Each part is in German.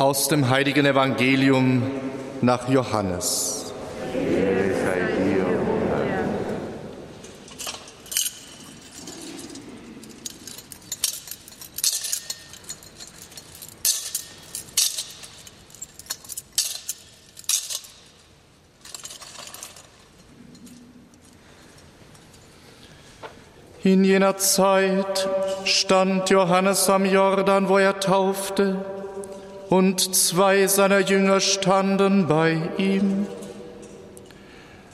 Aus dem heiligen Evangelium nach Johannes. In jener Zeit stand Johannes am Jordan, wo er taufte, und zwei seiner Jünger standen bei ihm.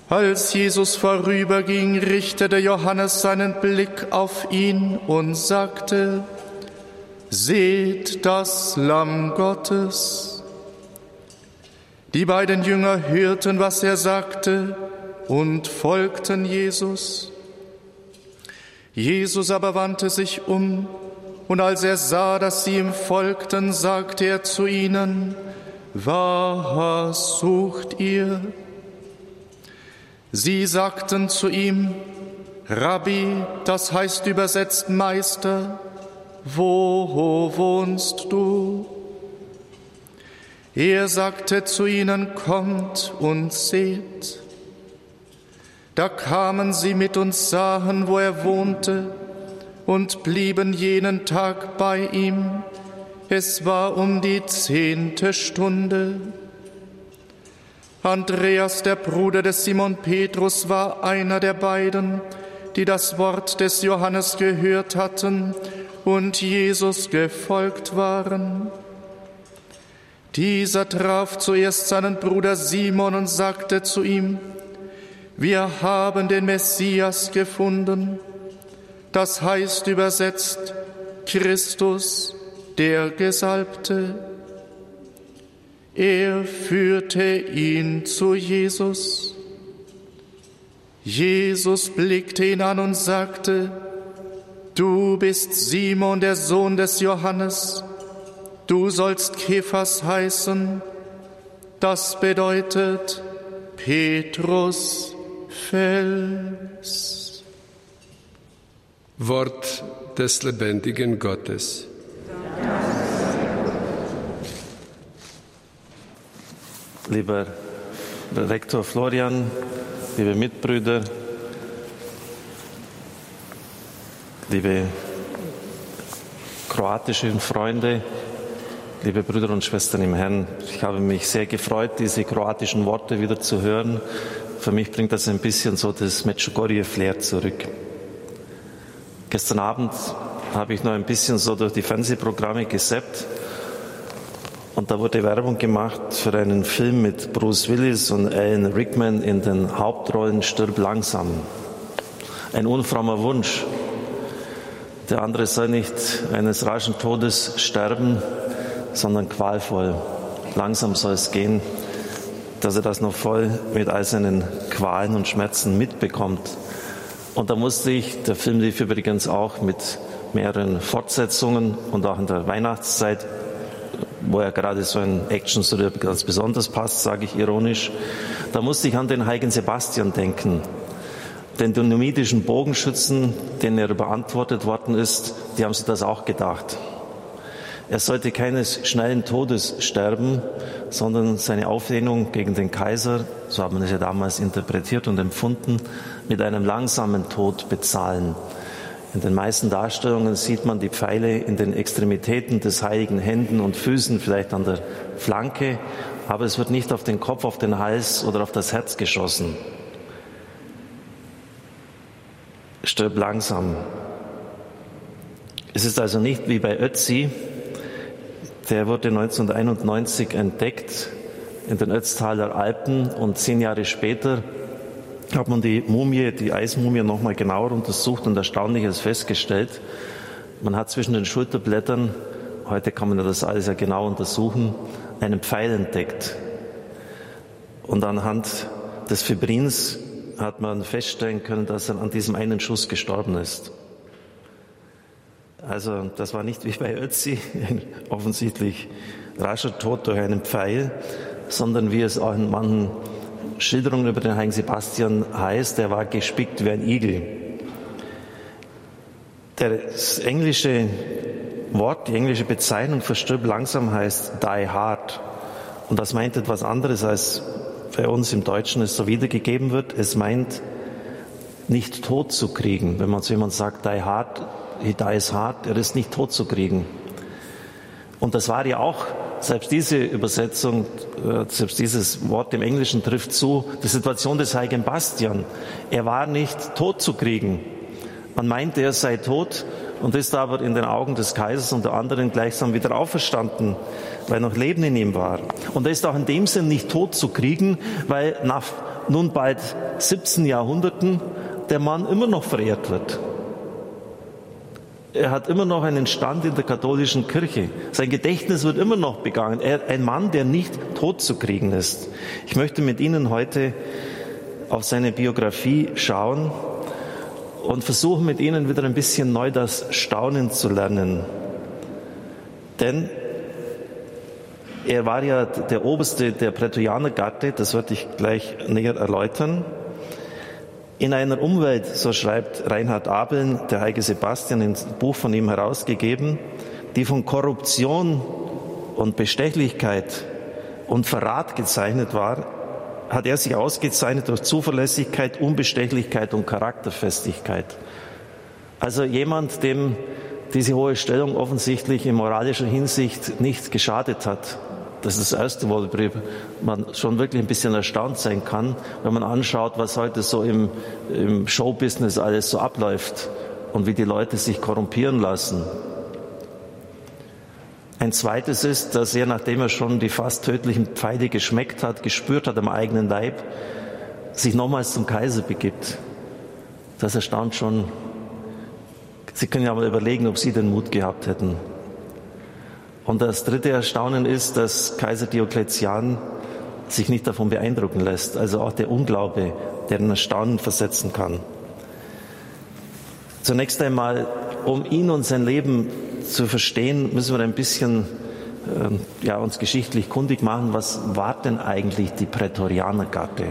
Als Jesus vorüberging, richtete Johannes seinen Blick auf ihn und sagte, Seht das Lamm Gottes. Die beiden Jünger hörten, was er sagte, und folgten Jesus. Jesus aber wandte sich um, und als er sah, dass sie ihm folgten, sagte er zu ihnen, Was sucht ihr? Sie sagten zu ihm, Rabbi, das heißt übersetzt Meister, wo wohnst du? Er sagte zu ihnen, Kommt und seht. Da kamen sie mit und sahen, wo er wohnte, und blieben jenen Tag bei ihm. Es war um die zehnte Stunde. Andreas, der Bruder des Simon Petrus, war einer der beiden, die das Wort des Johannes gehört hatten und Jesus gefolgt waren. Dieser traf zuerst seinen Bruder Simon und sagte zu ihm, wir haben den Messias gefunden, das heißt übersetzt Christus, der Gesalbte. Er führte ihn zu Jesus. Jesus blickte ihn an und sagte, Du bist Simon, der Sohn des Johannes, du sollst Kephas heißen, das bedeutet Petrus Fels. Wort des lebendigen Gottes. Lieber Rektor Florian, liebe Mitbrüder, liebe kroatische Freunde, liebe Brüder und Schwestern im Herrn, ich habe mich sehr gefreut, diese kroatischen Worte wieder zu hören. Für mich bringt das ein bisschen so das Medjugorje-Flair zurück. Gestern Abend habe ich noch ein bisschen so durch die Fernsehprogramme gesappt und da wurde Werbung gemacht für einen Film mit Bruce Willis und Alan Rickman in den Hauptrollen Stirb langsam. Ein unfrommer Wunsch. Der andere soll nicht eines raschen Todes sterben, sondern qualvoll. Langsam soll es gehen, dass er das noch voll mit all seinen Qualen und Schmerzen mitbekommt. Und da musste ich, der Film lief übrigens auch mit mehreren Fortsetzungen und auch in der Weihnachtszeit wo ja gerade so ein Action ganz besonders passt, sage ich ironisch. Da musste ich an den heiligen Sebastian denken. Den numidischen Bogenschützen, den er beantwortet worden ist, die haben sich das auch gedacht. Er sollte keines schnellen Todes sterben, sondern seine Auflehnung gegen den Kaiser, so hat man es ja damals interpretiert und empfunden, mit einem langsamen Tod bezahlen. In den meisten Darstellungen sieht man die Pfeile in den Extremitäten des heiligen Händen und Füßen, vielleicht an der Flanke, aber es wird nicht auf den Kopf, auf den Hals oder auf das Herz geschossen. Stirb langsam. Es ist also nicht wie bei Ötzi, der wurde 1991 entdeckt in den Ötztaler Alpen und zehn Jahre später hat man die Mumie, die Eismumie nochmal genauer untersucht und Erstaunliches festgestellt. Man hat zwischen den Schulterblättern, heute kann man das alles ja genau untersuchen, einen Pfeil entdeckt. Und anhand des Fibrins hat man feststellen können, dass er an diesem einen Schuss gestorben ist. Also das war nicht wie bei Ötzi, offensichtlich rascher Tod durch einen Pfeil, sondern wie es auch in manchen Schilderung über den heiligen Sebastian heißt, er war gespickt wie ein Igel. Das englische Wort, die englische Bezeichnung für stirb langsam heißt die hard. Und das meint etwas anderes, als bei uns im Deutschen es so wiedergegeben wird. Es meint, nicht tot zu kriegen. Wenn man zu jemandem sagt, die hard, he dies hard, er ist nicht tot zu kriegen. Und das war ja auch, selbst diese Übersetzung, äh, selbst dieses Wort im Englischen trifft zu, die Situation des heiligen Bastian. Er war nicht tot zu kriegen. Man meinte, er sei tot und ist aber in den Augen des Kaisers und der anderen gleichsam wieder auferstanden, weil noch Leben in ihm war. Und er ist auch in dem Sinn nicht tot zu kriegen, weil nach nun bald 17 Jahrhunderten der Mann immer noch verehrt wird. Er hat immer noch einen Stand in der katholischen Kirche. Sein Gedächtnis wird immer noch begangen. Er, ein Mann, der nicht tot zu kriegen ist. Ich möchte mit Ihnen heute auf seine Biografie schauen und versuchen mit Ihnen wieder ein bisschen neu das Staunen zu lernen. Denn er war ja der Oberste der Prätorianergarde, das werde ich gleich näher erläutern. In einer Umwelt, so schreibt Reinhard Abeln, der heilige Sebastian, ein Buch von ihm herausgegeben, die von Korruption und Bestechlichkeit und Verrat gezeichnet war, hat er sich ausgezeichnet durch Zuverlässigkeit, Unbestechlichkeit und Charakterfestigkeit. Also jemand, dem diese hohe Stellung offensichtlich in moralischer Hinsicht nicht geschadet hat. Das ist das Erste, worüber man schon wirklich ein bisschen erstaunt sein kann, wenn man anschaut, was heute so im, im Showbusiness alles so abläuft und wie die Leute sich korrumpieren lassen. Ein zweites ist, dass er, nachdem er schon die fast tödlichen Pfeile geschmeckt hat, gespürt hat am eigenen Leib, sich nochmals zum Kaiser begibt. Das erstaunt schon. Sie können ja mal überlegen, ob Sie den Mut gehabt hätten. Und das dritte Erstaunen ist, dass Kaiser Diokletian sich nicht davon beeindrucken lässt. Also auch der Unglaube, der in Erstaunen versetzen kann. Zunächst einmal, um ihn und sein Leben zu verstehen, müssen wir ein bisschen äh, ja, uns geschichtlich kundig machen, was war denn eigentlich die Prätorianergarde?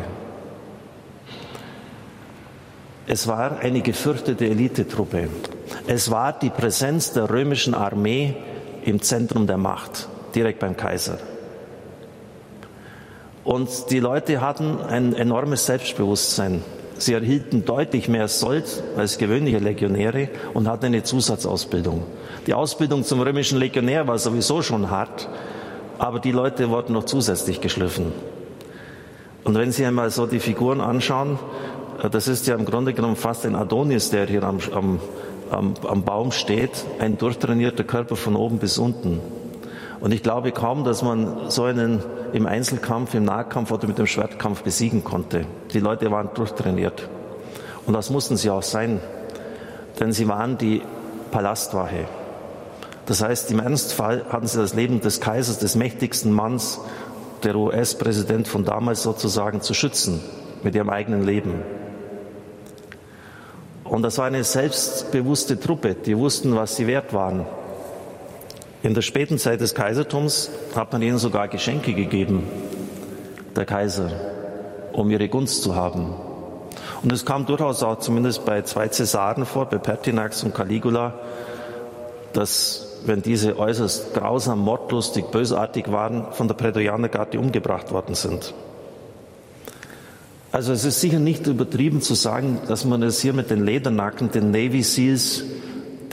Es war eine gefürchtete Elitetruppe. Es war die Präsenz der römischen Armee im Zentrum der Macht, direkt beim Kaiser. Und die Leute hatten ein enormes Selbstbewusstsein. Sie erhielten deutlich mehr Sold als gewöhnliche Legionäre und hatten eine Zusatzausbildung. Die Ausbildung zum römischen Legionär war sowieso schon hart, aber die Leute wurden noch zusätzlich geschliffen. Und wenn Sie einmal so die Figuren anschauen, äh, das ist ja im Grunde genommen fast ein Adonis, der hier am, am am, am Baum steht, ein durchtrainierter Körper von oben bis unten. Und ich glaube kaum, dass man so einen im Einzelkampf, im Nahkampf oder mit dem Schwertkampf besiegen konnte. Die Leute waren durchtrainiert. Und das mussten sie auch sein, denn sie waren die Palastwache. Das heißt, im Ernstfall hatten sie das Leben des Kaisers, des mächtigsten Manns, der US-Präsident von damals sozusagen zu schützen mit ihrem eigenen Leben. Und das war eine selbstbewusste Truppe, die wussten, was sie wert waren. In der späten Zeit des Kaisertums hat man ihnen sogar Geschenke gegeben, der Kaiser, um ihre Gunst zu haben. Und es kam durchaus auch zumindest bei zwei Cäsaren vor, bei Pertinax und Caligula, dass, wenn diese äußerst grausam, mordlustig, bösartig waren, von der Prätorianergarde umgebracht worden sind. Also es ist sicher nicht übertrieben zu sagen, dass man es hier mit den Ledernacken, den Navy Seals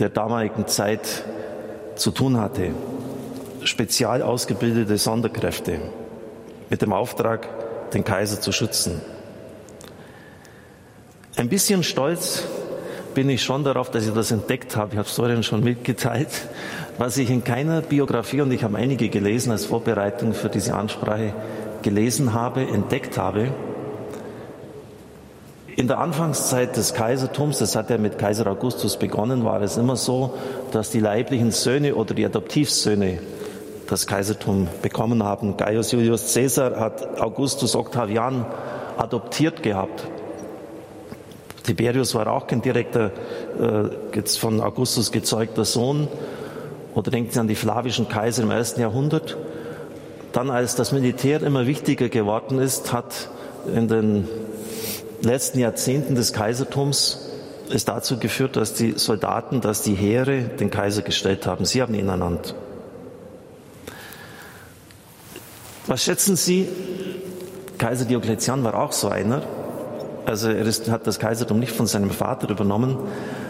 der damaligen Zeit zu tun hatte. Spezial ausgebildete Sonderkräfte mit dem Auftrag, den Kaiser zu schützen. Ein bisschen stolz bin ich schon darauf, dass ich das entdeckt habe. Ich habe es vorhin schon mitgeteilt, was ich in keiner Biografie, und ich habe einige gelesen als Vorbereitung für diese Ansprache, gelesen habe, entdeckt habe in der Anfangszeit des Kaisertums, das hat ja mit Kaiser Augustus begonnen, war es immer so, dass die leiblichen Söhne oder die Adoptivsöhne das Kaisertum bekommen haben. Gaius Julius Caesar hat Augustus Octavian adoptiert gehabt. Tiberius war auch kein direkter, äh, von Augustus gezeugter Sohn. Oder denken Sie an die flavischen Kaiser im ersten Jahrhundert. Dann, als das Militär immer wichtiger geworden ist, hat in den letzten Jahrzehnten des Kaisertums ist dazu geführt, dass die Soldaten, dass die Heere den Kaiser gestellt haben. Sie haben ihn ernannt. Was schätzen Sie? Kaiser Diokletian war auch so einer. Also er ist, hat das Kaisertum nicht von seinem Vater übernommen.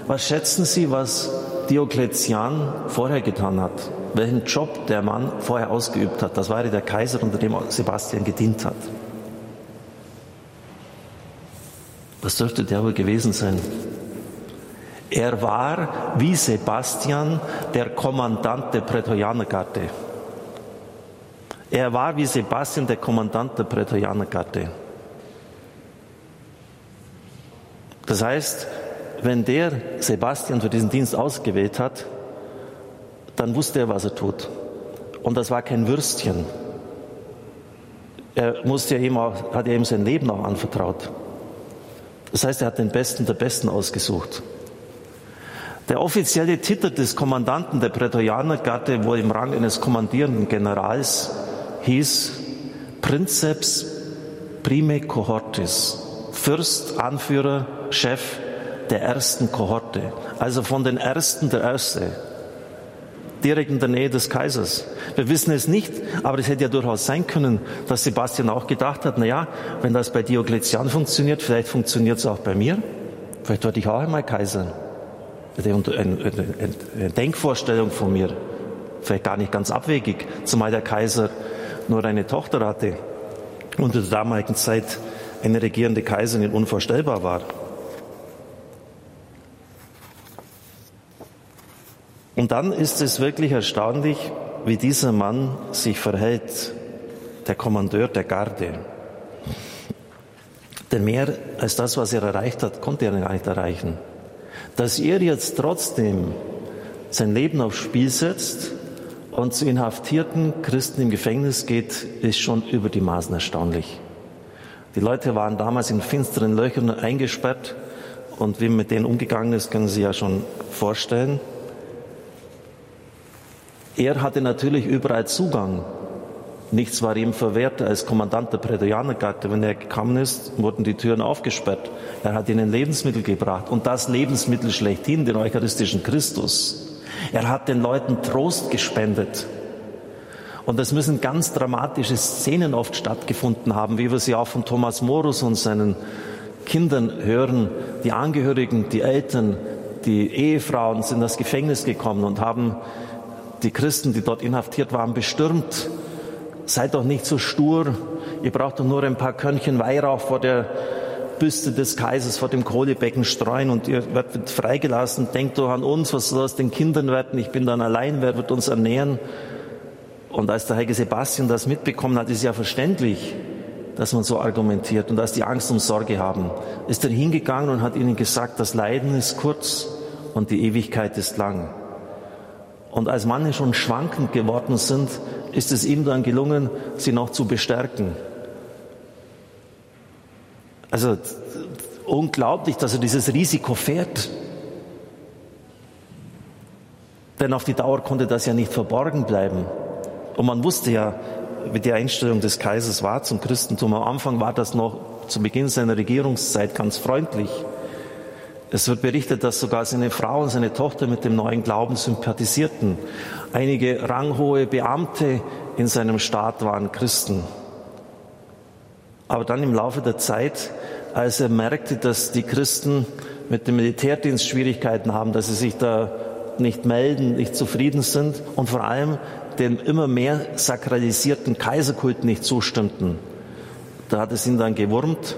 Was schätzen Sie, was Diokletian vorher getan hat? Welchen Job der Mann vorher ausgeübt hat? Das war der Kaiser, unter dem Sebastian gedient hat. Was dürfte der wohl gewesen sein? Er war wie Sebastian der Kommandant der Prätorianergarde. Er war wie Sebastian der Kommandant der Prätorianergarde. Das heißt, wenn der Sebastian für diesen Dienst ausgewählt hat, dann wusste er, was er tut. Und das war kein Würstchen. Er musste ja ihm auch, hat ja ihm sein Leben auch anvertraut. Das heißt, er hat den Besten der Besten ausgesucht. Der offizielle Titel des Kommandanten der Prätorianergarde, wohl im Rang eines kommandierenden Generals, hieß Princeps Prime Cohortis, Fürst, Anführer, Chef der ersten Kohorte, also von den Ersten der Erste, direkt in der Nähe des Kaisers. Wir wissen es nicht, aber es hätte ja durchaus sein können, dass Sebastian auch gedacht hat, na ja, wenn das bei Diokletian funktioniert, vielleicht funktioniert es auch bei mir. Vielleicht werde ich auch einmal Kaiser. Eine Denkvorstellung von mir. Vielleicht gar nicht ganz abwegig, zumal der Kaiser nur eine Tochter hatte und in der damaligen Zeit eine regierende Kaiserin unvorstellbar war. Und dann ist es wirklich erstaunlich, wie dieser Mann sich verhält, der Kommandeur der Garde. Denn mehr als das, was er erreicht hat, konnte er nicht erreichen. Dass er jetzt trotzdem sein Leben aufs Spiel setzt und zu inhaftierten Christen im Gefängnis geht, ist schon über die Maßen erstaunlich. Die Leute waren damals in finsteren Löchern eingesperrt und wie mit denen umgegangen ist, können Sie ja schon vorstellen. Er hatte natürlich überall Zugang. Nichts war ihm verwehrt als Kommandant der Prätorianergarde. Wenn er gekommen ist, wurden die Türen aufgesperrt. Er hat ihnen Lebensmittel gebracht und das Lebensmittel schlechthin, den eucharistischen Christus. Er hat den Leuten Trost gespendet. Und es müssen ganz dramatische Szenen oft stattgefunden haben, wie wir sie auch von Thomas Morus und seinen Kindern hören. Die Angehörigen, die Eltern, die Ehefrauen sind in das Gefängnis gekommen und haben die Christen, die dort inhaftiert waren, bestürmt. Seid doch nicht so stur. Ihr braucht doch nur ein paar Körnchen Weihrauch vor der Büste des Kaisers, vor dem Kohlebecken streuen und ihr werdet freigelassen. Denkt doch an uns, was soll aus den Kindern werden? Ich bin dann allein, wer wird uns ernähren? Und als der heilige Sebastian das mitbekommen hat, ist ja verständlich, dass man so argumentiert und dass die Angst und Sorge haben, ist er hingegangen und hat ihnen gesagt, das Leiden ist kurz und die Ewigkeit ist lang. Und als manche schon schwankend geworden sind, ist es ihm dann gelungen, sie noch zu bestärken. Also unglaublich, dass er dieses Risiko fährt. Denn auf die Dauer konnte das ja nicht verborgen bleiben. Und man wusste ja, wie die Einstellung des Kaisers war zum Christentum. Am Anfang war das noch zu Beginn seiner Regierungszeit ganz freundlich. Es wird berichtet, dass sogar seine Frau und seine Tochter mit dem neuen Glauben sympathisierten. Einige ranghohe Beamte in seinem Staat waren Christen. Aber dann im Laufe der Zeit, als er merkte, dass die Christen mit dem Militärdienst Schwierigkeiten haben, dass sie sich da nicht melden, nicht zufrieden sind und vor allem dem immer mehr sakralisierten Kaiserkult nicht zustimmten, da hat es ihn dann gewurmt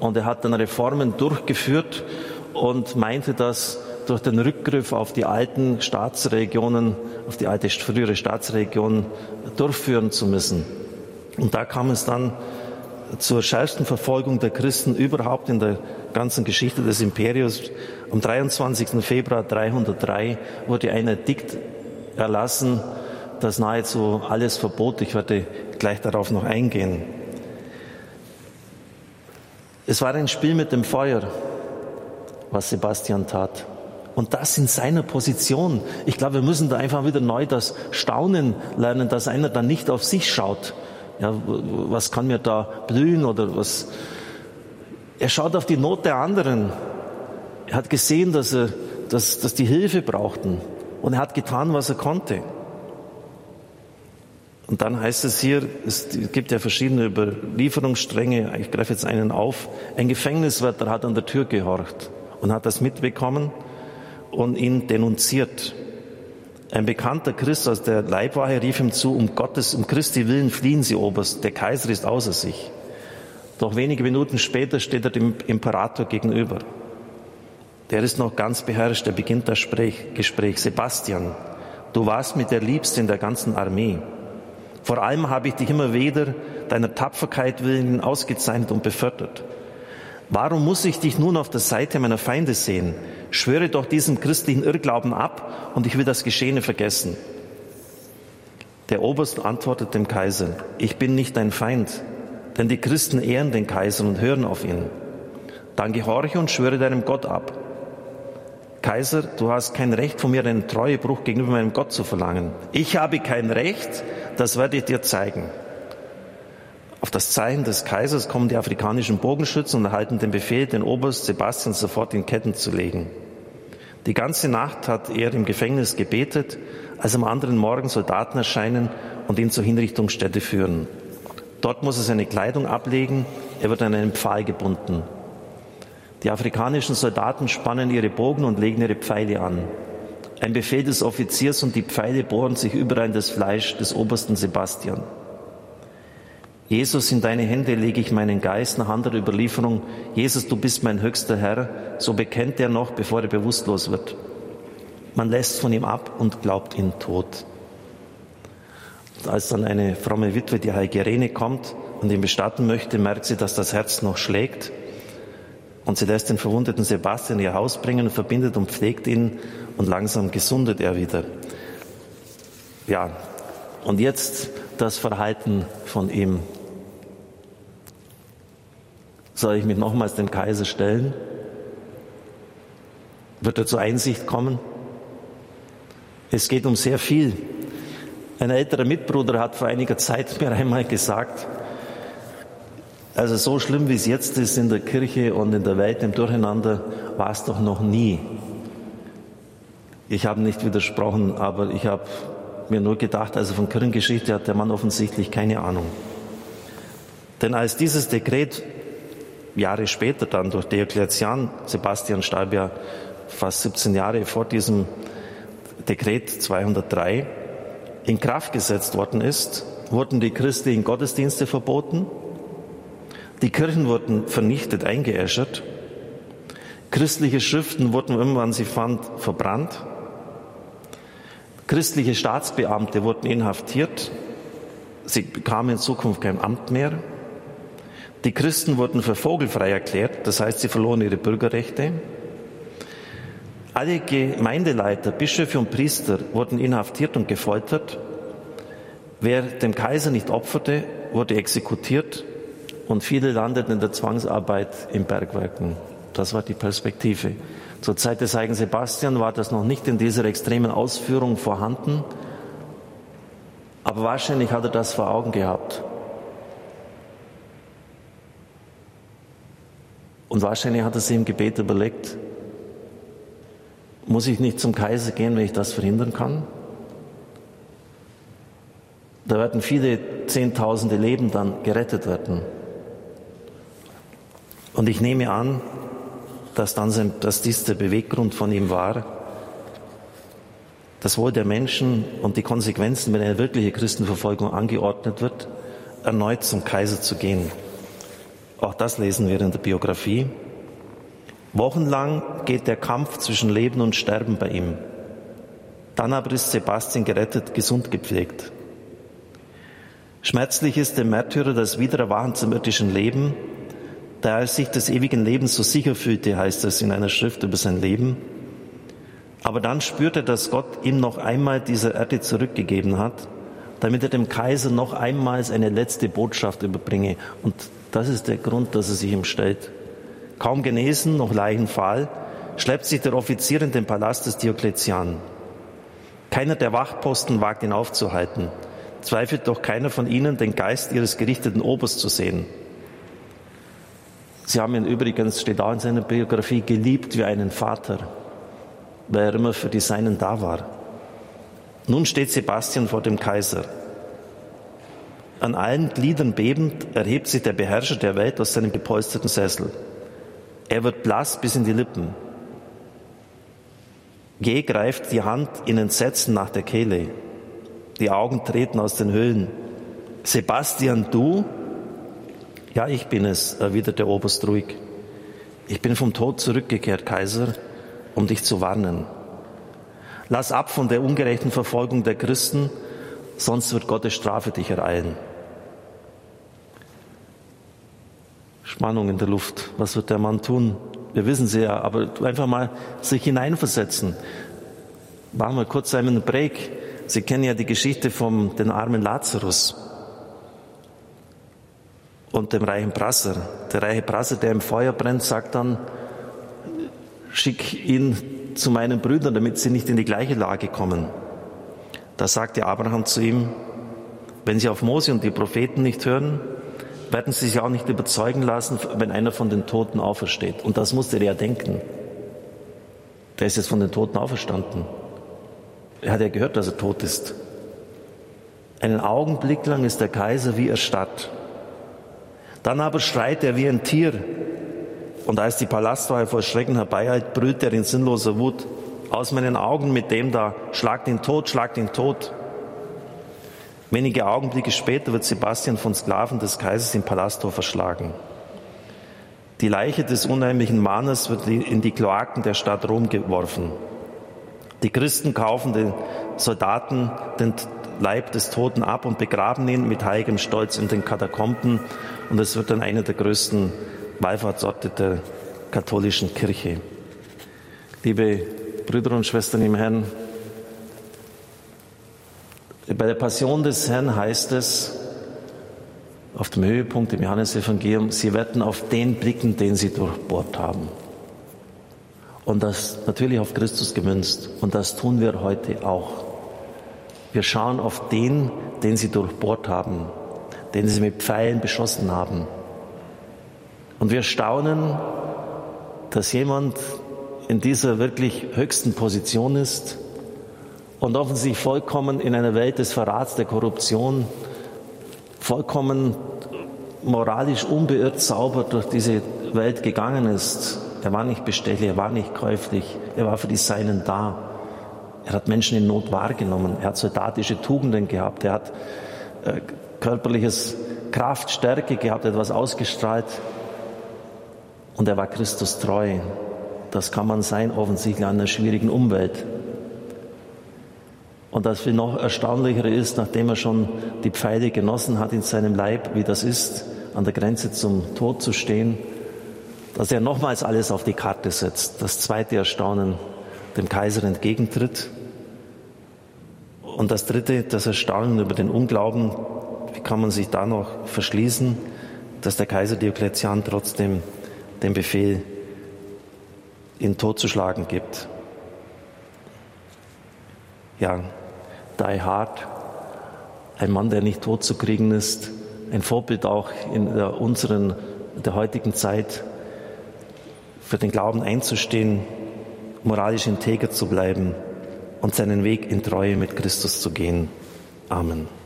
und er hat dann Reformen durchgeführt und meinte das durch den Rückgriff auf die alten Staatsregionen, auf die alte frühere Staatsregion durchführen zu müssen. Und da kam es dann zur schärfsten Verfolgung der Christen überhaupt in der ganzen Geschichte des Imperiums. Am 23. Februar 303 wurde ein Edikt erlassen, das nahezu alles verbot. Ich werde gleich darauf noch eingehen. Es war ein Spiel mit dem Feuer was Sebastian tat. Und das in seiner Position. Ich glaube, wir müssen da einfach wieder neu das Staunen lernen, dass einer dann nicht auf sich schaut. Ja, was kann mir da blühen oder was? Er schaut auf die Not der anderen. Er hat gesehen, dass, er, dass, dass die Hilfe brauchten und er hat getan, was er konnte. Und dann heißt es hier, es gibt ja verschiedene Überlieferungsstränge, ich greife jetzt einen auf, ein Gefängniswärter hat an der Tür gehorcht und hat das mitbekommen und ihn denunziert. Ein bekannter Christ aus der Leibwache rief ihm zu, um Gottes, um Christi Willen fliehen Sie, Oberst, der Kaiser ist außer sich. Doch wenige Minuten später steht er dem Imperator gegenüber. Der ist noch ganz beherrscht, er beginnt das Gespräch. Sebastian, du warst mit der Liebste in der ganzen Armee. Vor allem habe ich dich immer wieder deiner Tapferkeit willen ausgezeichnet und befördert. Warum muss ich dich nun auf der Seite meiner Feinde sehen? Schwöre doch diesem christlichen Irrglauben ab und ich will das Geschehene vergessen. Der Oberst antwortet dem Kaiser, ich bin nicht dein Feind, denn die Christen ehren den Kaiser und hören auf ihn. Dann gehorche und schwöre deinem Gott ab. Kaiser, du hast kein Recht von mir, einen Treuebruch gegenüber meinem Gott zu verlangen. Ich habe kein Recht, das werde ich dir zeigen. Auf das Zeichen des Kaisers kommen die afrikanischen Bogenschützen und erhalten den Befehl, den Oberst Sebastian sofort in Ketten zu legen. Die ganze Nacht hat er im Gefängnis gebetet, als am anderen Morgen Soldaten erscheinen und ihn zur Hinrichtungsstätte führen. Dort muss er seine Kleidung ablegen, er wird an einen Pfahl gebunden. Die afrikanischen Soldaten spannen ihre Bogen und legen ihre Pfeile an. Ein Befehl des Offiziers und die Pfeile bohren sich überall in das Fleisch des obersten Sebastian. Jesus, in deine Hände lege ich meinen Geist nach anderer Überlieferung. Jesus, du bist mein höchster Herr. So bekennt er noch, bevor er bewusstlos wird. Man lässt von ihm ab und glaubt ihn tot. Als dann eine fromme Witwe, die Heigerene, kommt und ihn bestatten möchte, merkt sie, dass das Herz noch schlägt und sie lässt den verwundeten Sebastian in ihr Haus bringen und verbindet und pflegt ihn und langsam gesundet er wieder. Ja, und jetzt das Verhalten von ihm. Soll ich mich nochmals dem Kaiser stellen? Wird er zur Einsicht kommen? Es geht um sehr viel. Ein älterer Mitbruder hat vor einiger Zeit mir einmal gesagt, also so schlimm wie es jetzt ist in der Kirche und in der Welt im Durcheinander, war es doch noch nie. Ich habe nicht widersprochen, aber ich habe mir nur gedacht, also von Kirchengeschichte hat der Mann offensichtlich keine Ahnung. Denn als dieses Dekret Jahre später dann durch Diokletian, Sebastian starb ja fast 17 Jahre vor diesem Dekret 203, in Kraft gesetzt worden ist, wurden die christlichen Gottesdienste verboten, die Kirchen wurden vernichtet, eingeäschert. Christliche Schriften wurden, wenn man sie fand, verbrannt. Christliche Staatsbeamte wurden inhaftiert. Sie bekamen in Zukunft kein Amt mehr. Die Christen wurden für vogelfrei erklärt, das heißt, sie verloren ihre Bürgerrechte. Alle Gemeindeleiter, Bischöfe und Priester wurden inhaftiert und gefoltert. Wer dem Kaiser nicht opferte, wurde exekutiert und viele landeten in der Zwangsarbeit in Bergwerken. Das war die Perspektive. Zur Zeit des heiligen Sebastian war das noch nicht in dieser extremen Ausführung vorhanden, aber wahrscheinlich hat er das vor Augen gehabt. Und wahrscheinlich hat er sich im Gebet überlegt, muss ich nicht zum Kaiser gehen, wenn ich das verhindern kann? Da werden viele Zehntausende Leben dann gerettet werden. Und ich nehme an, dass, dann sein, dass dies der Beweggrund von ihm war, das Wohl der Menschen und die Konsequenzen, wenn eine wirkliche Christenverfolgung angeordnet wird, erneut zum Kaiser zu gehen. Auch das lesen wir in der Biografie. Wochenlang geht der Kampf zwischen Leben und Sterben bei ihm. Dann aber ist Sebastian gerettet, gesund gepflegt. Schmerzlich ist dem Märtyrer das Wiedererwachen zum irdischen Leben, da er sich des ewigen Lebens so sicher fühlte, heißt es in einer Schrift über sein Leben. Aber dann spürt er, dass Gott ihm noch einmal diese Erde zurückgegeben hat, damit er dem Kaiser noch einmal eine letzte Botschaft überbringe. Und das ist der Grund, dass er sich ihm stellt. Kaum genesen, noch Leichenfall, schleppt sich der Offizier in den Palast des Diokletian. Keiner der Wachposten wagt ihn aufzuhalten. Zweifelt doch keiner von ihnen, den Geist ihres gerichteten Obers zu sehen. Sie haben ihn übrigens, steht auch in seiner Biografie, geliebt wie einen Vater, weil er immer für die Seinen da war. Nun steht Sebastian vor dem Kaiser. An allen Gliedern bebend erhebt sich der Beherrscher der Welt aus seinem gepolsterten Sessel. Er wird blass bis in die Lippen. Geh greift die Hand in Entsetzen nach der Kehle. Die Augen treten aus den Höhlen. Sebastian, du? Ja, ich bin es, erwidert der Oberst ruhig. Ich bin vom Tod zurückgekehrt, Kaiser, um dich zu warnen. Lass ab von der ungerechten Verfolgung der Christen, sonst wird Gottes Strafe dich ereilen. Spannung in der Luft. Was wird der Mann tun? Wir wissen sie ja, aber einfach mal sich hineinversetzen. Machen wir kurz einen Break. Sie kennen ja die Geschichte vom den armen Lazarus und dem reichen Prasser. Der reiche Prasser, der im Feuer brennt, sagt dann, schick ihn zu meinen Brüdern, damit sie nicht in die gleiche Lage kommen. Da sagte Abraham zu ihm, wenn sie auf Mose und die Propheten nicht hören, werden sie sich auch nicht überzeugen lassen, wenn einer von den Toten aufersteht. Und das musste er ja denken. Der ist jetzt von den Toten auferstanden. Er hat ja gehört, dass er tot ist. Einen Augenblick lang ist der Kaiser wie erstarrt. Dann aber schreit er wie ein Tier. Und als die Palastwache vor Schrecken herbeieilt, brüllt er in sinnloser Wut aus meinen Augen mit dem da, schlagt ihn tot, schlagt ihn tot. Wenige Augenblicke später wird Sebastian von Sklaven des Kaisers im Palasttor verschlagen. Die Leiche des unheimlichen Mahners wird in die Kloaken der Stadt Rom geworfen. Die Christen kaufen den Soldaten den Leib des Toten ab und begraben ihn mit heiligem Stolz in den Katakomben. Und es wird dann einer der größten Wallfahrtsorte der katholischen Kirche. Liebe Brüder und Schwestern im Herrn, bei der Passion des Herrn heißt es, auf dem Höhepunkt im Johannesevangelium, sie werden auf den blicken, den sie durchbohrt haben. Und das natürlich auf Christus gemünzt. Und das tun wir heute auch. Wir schauen auf den, den sie durchbohrt haben, den sie mit Pfeilen beschossen haben. Und wir staunen, dass jemand in dieser wirklich höchsten Position ist, und offensichtlich vollkommen in einer Welt des Verrats, der Korruption, vollkommen moralisch unbeirrt sauber durch diese Welt gegangen ist. Er war nicht bestechlich, er war nicht käuflich, er war für die Seinen da. Er hat Menschen in Not wahrgenommen, er hat soldatische Tugenden gehabt, er hat äh, körperliches Kraft, Stärke gehabt, etwas ausgestrahlt und er war Christus treu. Das kann man sein, offensichtlich in einer schwierigen Umwelt. Und das viel noch erstaunlicher ist, nachdem er schon die Pfeile genossen hat in seinem Leib, wie das ist, an der Grenze zum Tod zu stehen, dass er nochmals alles auf die Karte setzt. Das zweite Erstaunen dem Kaiser entgegentritt. Und das dritte, das Erstaunen über den Unglauben, wie kann man sich da noch verschließen, dass der Kaiser Diokletian trotzdem den Befehl, ihn totzuschlagen gibt. Ja, Die Hard, ein Mann, der nicht tot zu kriegen ist, ein Vorbild auch in der unseren, der heutigen Zeit, für den Glauben einzustehen, moralisch integer zu bleiben und seinen Weg in Treue mit Christus zu gehen. Amen.